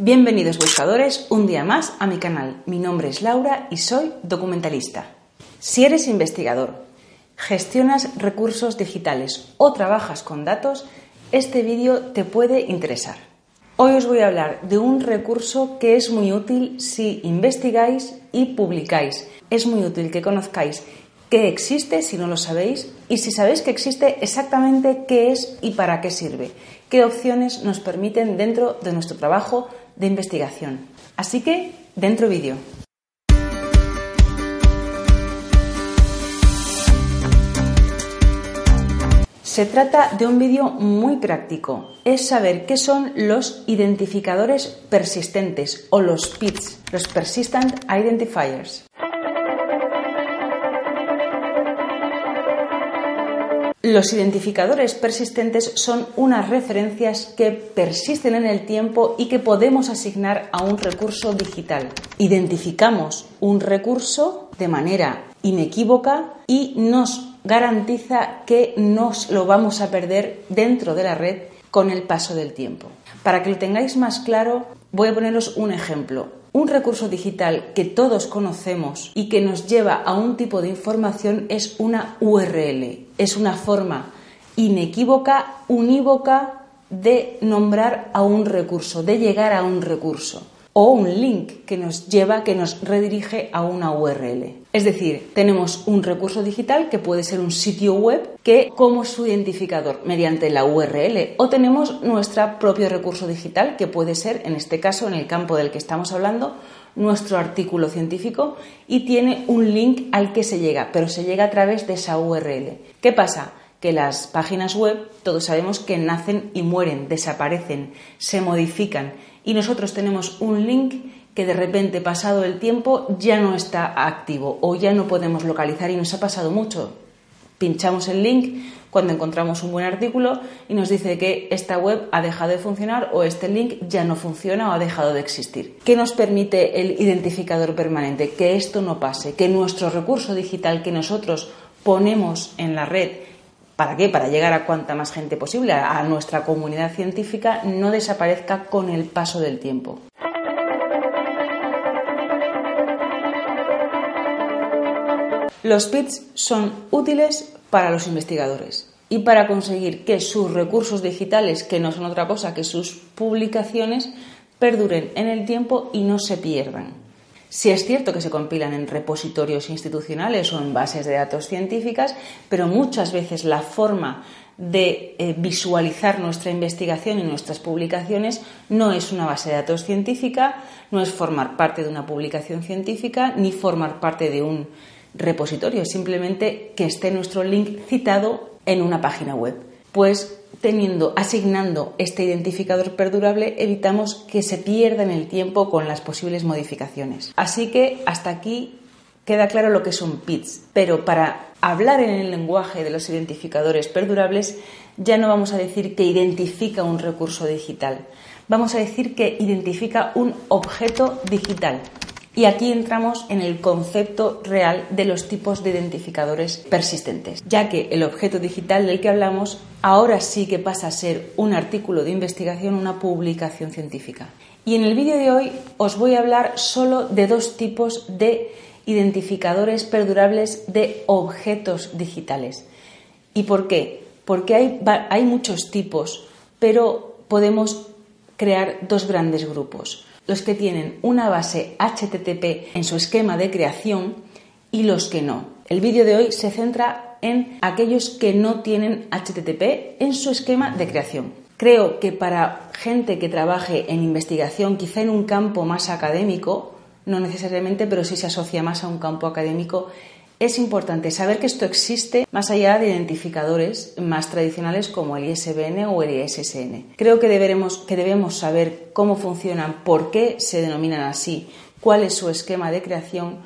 Bienvenidos buscadores un día más a mi canal. Mi nombre es Laura y soy documentalista. Si eres investigador, gestionas recursos digitales o trabajas con datos, este vídeo te puede interesar. Hoy os voy a hablar de un recurso que es muy útil si investigáis y publicáis. Es muy útil que conozcáis qué existe si no lo sabéis y si sabéis que existe exactamente qué es y para qué sirve, qué opciones nos permiten dentro de nuestro trabajo de investigación. Así que, dentro vídeo. Se trata de un vídeo muy práctico. Es saber qué son los identificadores persistentes o los PIDs, los Persistent Identifiers. Los identificadores persistentes son unas referencias que persisten en el tiempo y que podemos asignar a un recurso digital. Identificamos un recurso de manera inequívoca y nos garantiza que nos lo vamos a perder dentro de la red con el paso del tiempo. Para que lo tengáis más claro, voy a poneros un ejemplo. Un recurso digital que todos conocemos y que nos lleva a un tipo de información es una URL. Es una forma inequívoca, unívoca de nombrar a un recurso, de llegar a un recurso o un link que nos lleva, que nos redirige a una URL. Es decir, tenemos un recurso digital que puede ser un sitio web que como su identificador mediante la URL o tenemos nuestro propio recurso digital que puede ser, en este caso, en el campo del que estamos hablando, nuestro artículo científico y tiene un link al que se llega, pero se llega a través de esa URL. ¿Qué pasa? que las páginas web todos sabemos que nacen y mueren, desaparecen, se modifican y nosotros tenemos un link que de repente pasado el tiempo ya no está activo o ya no podemos localizar y nos ha pasado mucho. Pinchamos el link cuando encontramos un buen artículo y nos dice que esta web ha dejado de funcionar o este link ya no funciona o ha dejado de existir. ¿Qué nos permite el identificador permanente? Que esto no pase, que nuestro recurso digital que nosotros ponemos en la red ¿Para qué? Para llegar a cuanta más gente posible, a nuestra comunidad científica, no desaparezca con el paso del tiempo. Los PITs son útiles para los investigadores y para conseguir que sus recursos digitales, que no son otra cosa que sus publicaciones, perduren en el tiempo y no se pierdan. Si es cierto que se compilan en repositorios institucionales o en bases de datos científicas, pero muchas veces la forma de eh, visualizar nuestra investigación y nuestras publicaciones no es una base de datos científica, no es formar parte de una publicación científica ni formar parte de un repositorio, simplemente que esté nuestro link citado en una página web. Pues teniendo, asignando este identificador perdurable, evitamos que se pierda en el tiempo con las posibles modificaciones. Así que hasta aquí queda claro lo que son PIDs, pero para hablar en el lenguaje de los identificadores perdurables ya no vamos a decir que identifica un recurso digital, vamos a decir que identifica un objeto digital, y aquí entramos en el concepto real de los tipos de identificadores persistentes, ya que el objeto digital del que hablamos ahora sí que pasa a ser un artículo de investigación, una publicación científica. Y en el vídeo de hoy os voy a hablar solo de dos tipos de identificadores perdurables de objetos digitales. ¿Y por qué? Porque hay, hay muchos tipos, pero podemos crear dos grandes grupos los que tienen una base HTTP en su esquema de creación y los que no. El vídeo de hoy se centra en aquellos que no tienen HTTP en su esquema de creación. Creo que para gente que trabaje en investigación, quizá en un campo más académico, no necesariamente, pero sí se asocia más a un campo académico, Es importante saber que esto existe más allá de identificadores más tradicionales como el ISBN o el ISSN. Creo que, deberemos, que debemos saber cómo funcionan, por qué se denominan así, cuál es su esquema de creación,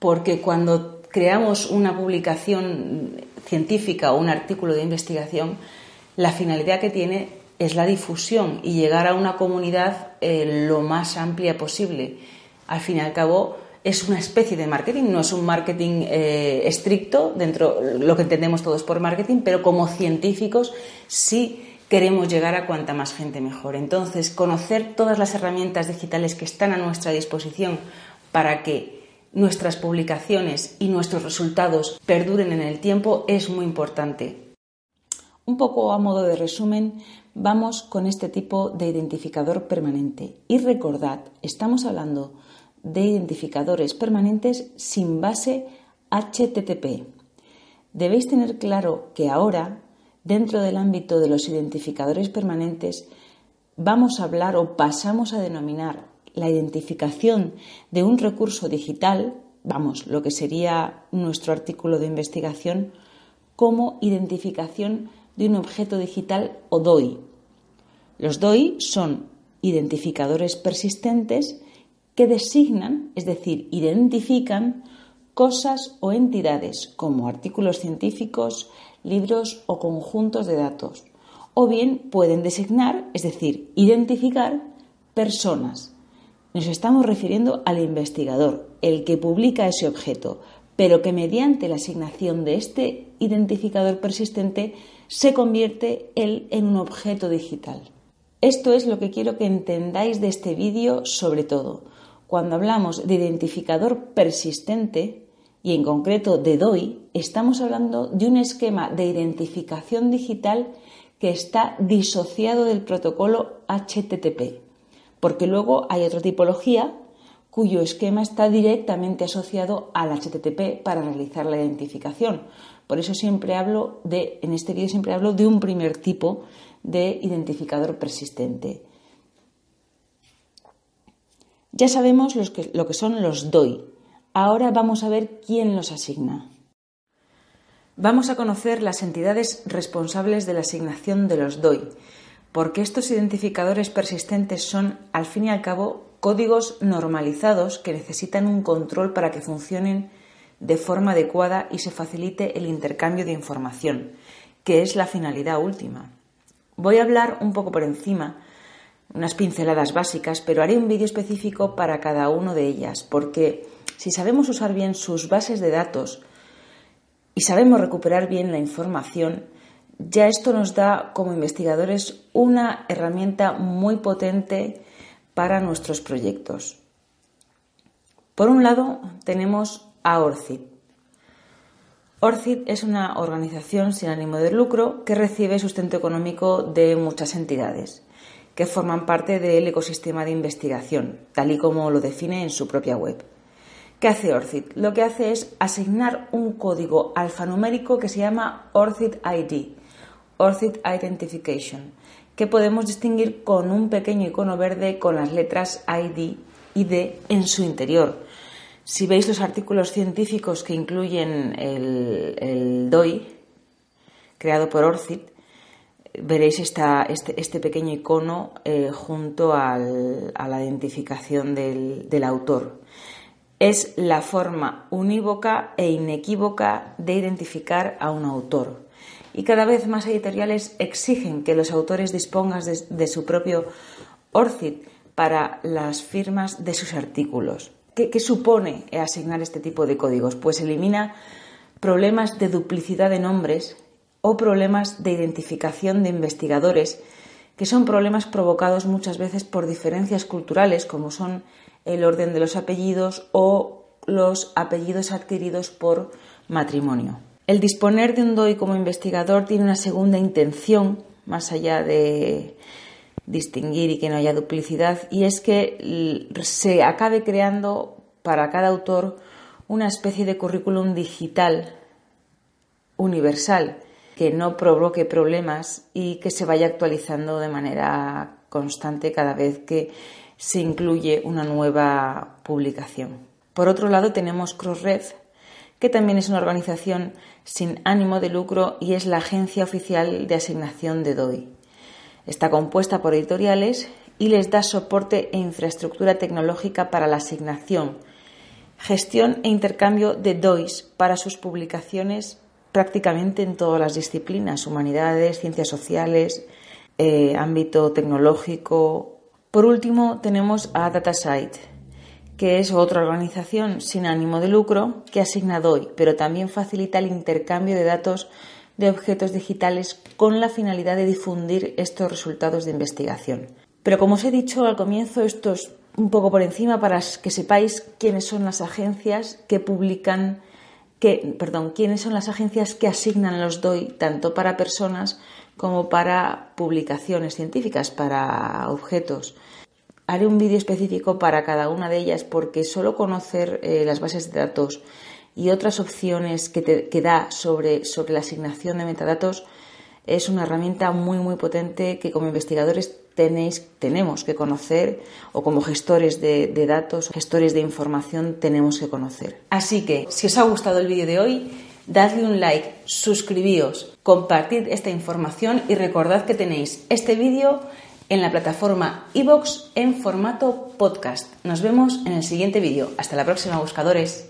porque cuando creamos una publicación científica o un artículo de investigación, la finalidad que tiene es la difusión y llegar a una comunidad eh, lo más amplia posible. Al fin y al cabo, es una especie de marketing, no es un marketing eh, estricto dentro lo que entendemos todos por marketing, pero como científicos sí queremos llegar a cuanta más gente mejor. Entonces, conocer todas las herramientas digitales que están a nuestra disposición para que nuestras publicaciones y nuestros resultados perduren en el tiempo es muy importante. Un poco a modo de resumen, vamos con este tipo de identificador permanente. Y recordad, estamos hablando de identificadores permanentes sin base HTTP. Debéis tener claro que ahora, dentro del ámbito de los identificadores permanentes, vamos a hablar o pasamos a denominar la identificación de un recurso digital, vamos, lo que sería nuestro artículo de investigación, como identificación de un objeto digital o DOI. Los DOI son identificadores persistentes que designan, es decir, identifican cosas o entidades como artículos científicos, libros o conjuntos de datos. O bien pueden designar, es decir, identificar personas. Nos estamos refiriendo al investigador, el que publica ese objeto, pero que mediante la asignación de este identificador persistente se convierte él en un objeto digital. Esto es lo que quiero que entendáis de este vídeo sobre todo. Cuando hablamos de identificador persistente, y en concreto de DOI, estamos hablando de un esquema de identificación digital que está disociado del protocolo HTTP, porque luego hay otra tipología cuyo esquema está directamente asociado al HTTP para realizar la identificación. Por eso siempre hablo de, en este vídeo siempre hablo de un primer tipo de identificador persistente. Ya sabemos lo que son los DOI. Ahora vamos a ver quién los asigna. Vamos a conocer las entidades responsables de la asignación de los DOI, porque estos identificadores persistentes son, al fin y al cabo, códigos normalizados que necesitan un control para que funcionen de forma adecuada y se facilite el intercambio de información, que es la finalidad última. Voy a hablar un poco por encima unas pinceladas básicas, pero haré un vídeo específico para cada una de ellas, porque si sabemos usar bien sus bases de datos y sabemos recuperar bien la información, ya esto nos da como investigadores una herramienta muy potente para nuestros proyectos. Por un lado, tenemos a ORCID. ORCID es una organización sin ánimo de lucro que recibe sustento económico de muchas entidades que forman parte del ecosistema de investigación, tal y como lo define en su propia web. ¿Qué hace ORCID? Lo que hace es asignar un código alfanumérico que se llama ORCID ID, ORCID Identification, que podemos distinguir con un pequeño icono verde con las letras ID y D en su interior. Si veis los artículos científicos que incluyen el, el DOI, creado por ORCID, veréis esta, este, este, pequeño icono eh, junto al, a la identificación del, del autor. Es la forma unívoca e inequívoca de identificar a un autor. Y cada vez más editoriales exigen que los autores dispongan de, de su propio ORCID para las firmas de sus artículos. ¿Qué, ¿Qué, supone asignar este tipo de códigos? Pues elimina problemas de duplicidad de nombres o problemas de identificación de investigadores, que son problemas provocados muchas veces por diferencias culturales, como son el orden de los apellidos o los apellidos adquiridos por matrimonio. El disponer de un DOI como investigador tiene una segunda intención, más allá de distinguir y que no haya duplicidad, y es que se acabe creando para cada autor una especie de currículum digital universal que no provoque problemas y que se vaya actualizando de manera constante cada vez que se incluye una nueva publicación. Por otro lado, tenemos Crossref, que también es una organización sin ánimo de lucro y es la agencia oficial de asignación de DOI. Está compuesta por editoriales y les da soporte e infraestructura tecnológica para la asignación, gestión e intercambio de DOIs para sus publicaciones prácticamente en todas las disciplinas, humanidades, ciencias sociales, eh, ámbito tecnológico. Por último, tenemos a DataSite, que es otra organización sin ánimo de lucro que asigna DOI, pero también facilita el intercambio de datos de objetos digitales con la finalidad de difundir estos resultados de investigación. Pero como os he dicho al comienzo, esto es un poco por encima para que sepáis quiénes son las agencias que publican, que, perdón, quiénes son las agencias que asignan los DOI tanto para personas como para publicaciones científicas, para objetos. Haré un vídeo específico para cada una de ellas porque solo conocer eh, las bases de datos y otras opciones que, te, da sobre, sobre la asignación de metadatos es una herramienta muy muy potente que como investigadores tenéis, tenemos que conocer o como gestores de, datos, gestores de información tenemos que conocer. Así que si os ha gustado el vídeo de hoy, dadle un like, suscribíos, compartid esta información y recordad que tenéis este vídeo en la plataforma iVoox en formato podcast. Nos vemos en el siguiente vídeo. Hasta la próxima, buscadores.